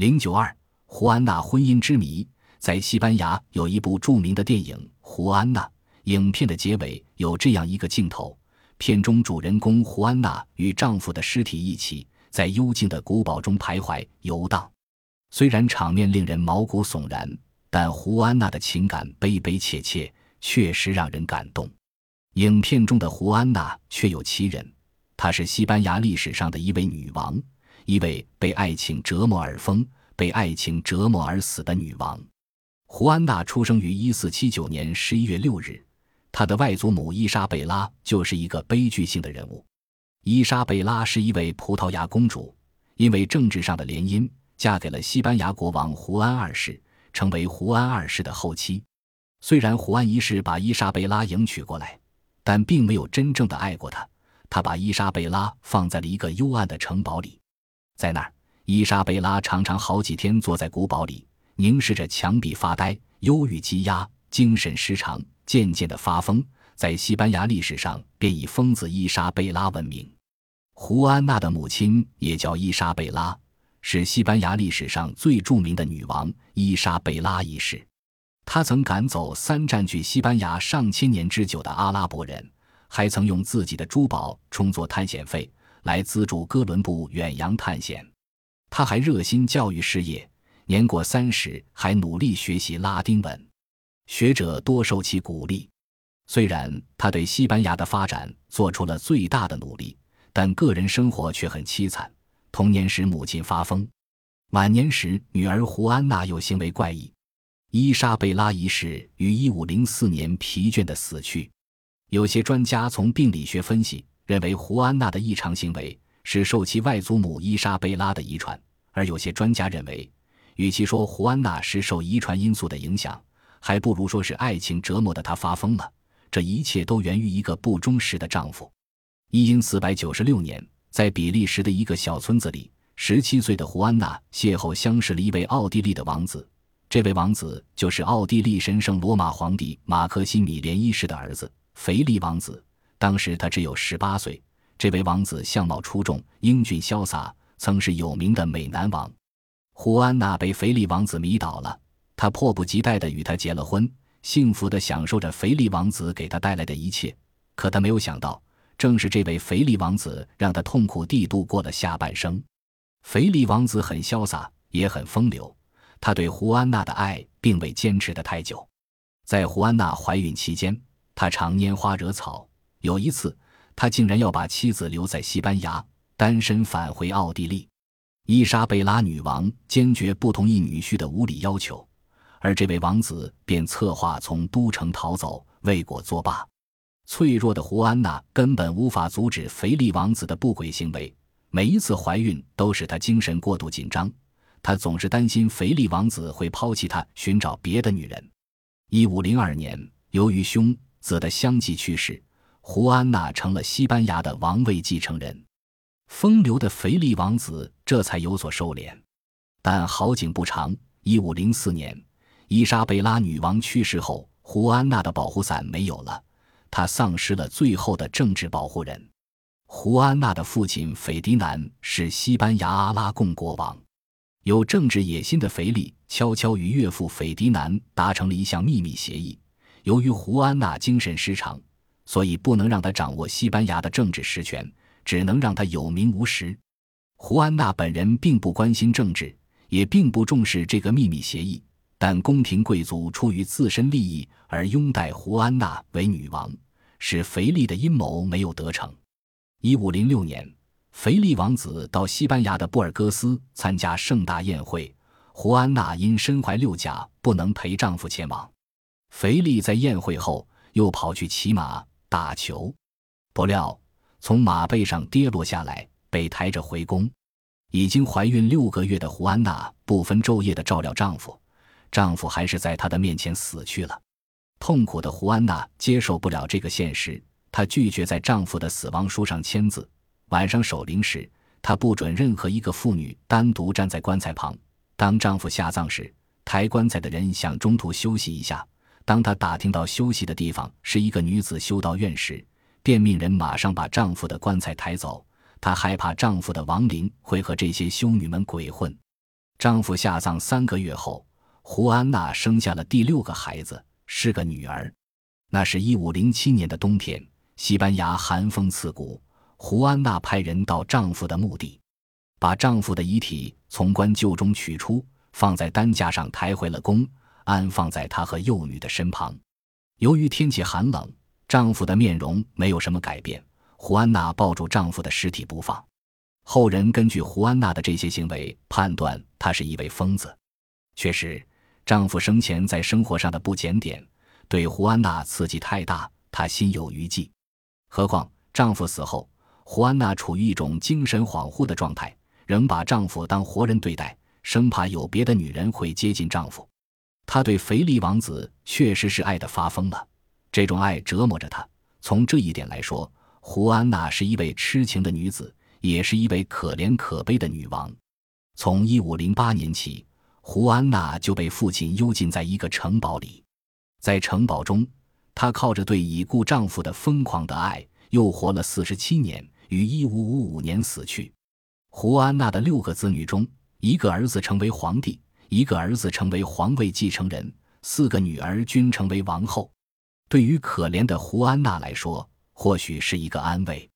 零九二，胡安娜婚姻之谜。在西班牙有一部著名的电影《胡安娜》，影片的结尾有这样一个镜头：片中主人公胡安娜与丈夫的尸体一起在幽静的古堡中徘徊游荡。虽然场面令人毛骨悚然，但胡安娜的情感悲悲切切，确实让人感动。影片中的胡安娜确有其人，她是西班牙历史上的一位女王，一位被爱情折磨而疯、被爱情折磨而死的女王。胡安娜出生于一四七九年十一月六日，她的外祖母伊莎贝拉就是一个悲剧性的人物。伊莎贝拉是一位葡萄牙公主，因为政治上的联姻，嫁给了西班牙国王胡安二世，成为胡安二世的后妻。虽然胡安一世把伊莎贝拉迎娶过来，但并没有真正的爱过她。他把伊莎贝拉放在了一个幽暗的城堡里，在那儿，伊莎贝拉常常好几天坐在古堡里。凝视着墙壁发呆，忧郁积压，精神失常，渐渐的发疯，在西班牙历史上便以疯子伊莎贝拉闻名。胡安娜的母亲也叫伊莎贝拉，是西班牙历史上最著名的女王伊莎贝拉一世。她曾赶走三占据西班牙上千年之久的阿拉伯人，还曾用自己的珠宝充作探险费来资助哥伦布远洋探险。他还热心教育事业。年过三十还努力学习拉丁文，学者多受其鼓励。虽然他对西班牙的发展做出了最大的努力，但个人生活却很凄惨。童年时母亲发疯，晚年时女儿胡安娜又行为怪异。伊莎贝拉一世于一五零四年疲倦的死去。有些专家从病理学分析认为胡安娜的异常行为是受其外祖母伊莎贝拉的遗传，而有些专家认为。与其说胡安娜是受遗传因素的影响，还不如说是爱情折磨的她发疯了。这一切都源于一个不忠实的丈夫。一因四百九十六年，在比利时的一个小村子里，十七岁的胡安娜邂逅相识了一位奥地利的王子。这位王子就是奥地利神圣罗马皇帝马克西米连一世的儿子腓力王子。当时他只有十八岁。这位王子相貌出众、英俊潇洒，曾是有名的美男王。胡安娜被腓力王子迷倒了，她迫不及待地与他结了婚，幸福地享受着腓力王子给她带来的一切。可她没有想到，正是这位腓力王子让她痛苦地度过了下半生。腓力王子很潇洒，也很风流，他对胡安娜的爱并未坚持得太久。在胡安娜怀孕期间，他常拈花惹草。有一次，他竟然要把妻子留在西班牙，单身返回奥地利。伊莎贝拉女王坚决不同意女婿的无理要求，而这位王子便策划从都城逃走，未果作罢。脆弱的胡安娜根本无法阻止腓力王子的不轨行为。每一次怀孕都使她精神过度紧张，她总是担心腓力王子会抛弃她，寻找别的女人。一五零二年，由于兄子的相继去世，胡安娜成了西班牙的王位继承人。风流的腓力王子这才有所收敛，但好景不长。一五零四年，伊莎贝拉女王去世后，胡安娜的保护伞没有了，她丧失了最后的政治保护人。胡安娜的父亲斐迪南是西班牙阿拉贡国王，有政治野心的腓力悄悄与岳父斐迪南达成了一项秘密协议。由于胡安娜精神失常，所以不能让他掌握西班牙的政治实权。只能让他有名无实。胡安娜本人并不关心政治，也并不重视这个秘密协议。但宫廷贵族出于自身利益而拥戴胡安娜为女王，使腓力的阴谋没有得逞。一五零六年，腓力王子到西班牙的布尔戈斯参加盛大宴会，胡安娜因身怀六甲不能陪丈夫前往。腓力在宴会后又跑去骑马打球，不料。从马背上跌落下来，被抬着回宫。已经怀孕六个月的胡安娜不分昼夜地照料丈夫，丈夫还是在她的面前死去了。痛苦的胡安娜接受不了这个现实，她拒绝在丈夫的死亡书上签字。晚上守灵时，她不准任何一个妇女单独站在棺材旁。当丈夫下葬时，抬棺材的人想中途休息一下。当她打听到休息的地方是一个女子修道院时，便命人马上把丈夫的棺材抬走，她害怕丈夫的亡灵会和这些修女们鬼混。丈夫下葬三个月后，胡安娜生下了第六个孩子，是个女儿。那是一五零七年的冬天，西班牙寒风刺骨。胡安娜派人到丈夫的墓地，把丈夫的遗体从棺柩中取出，放在担架上抬回了宫，安放在她和幼女的身旁。由于天气寒冷，丈夫的面容没有什么改变。胡安娜抱住丈夫的尸体不放。后人根据胡安娜的这些行为判断她是一位疯子。确实，丈夫生前在生活上的不检点对胡安娜刺激太大，她心有余悸。何况丈夫死后。胡安娜处于一种精神恍惚的状态，仍把丈夫当活人对待，生怕有别的女人会接近丈夫。她对腓力王子确实是爱得发疯了，这种爱折磨着她。从这一点来说，胡安娜是一位痴情的女子，也是一位可怜可悲的女王。从一五零八年起，胡安娜就被父亲幽禁在一个城堡里，在城堡中，她靠着对已故丈夫的疯狂的爱，又活了四十七年。于一五五五年死去。胡安娜的六个子女中，一个儿子成为皇帝，一个儿子成为皇位继承人，四个女儿均成为王后。对于可怜的胡安娜来说，或许是一个安慰。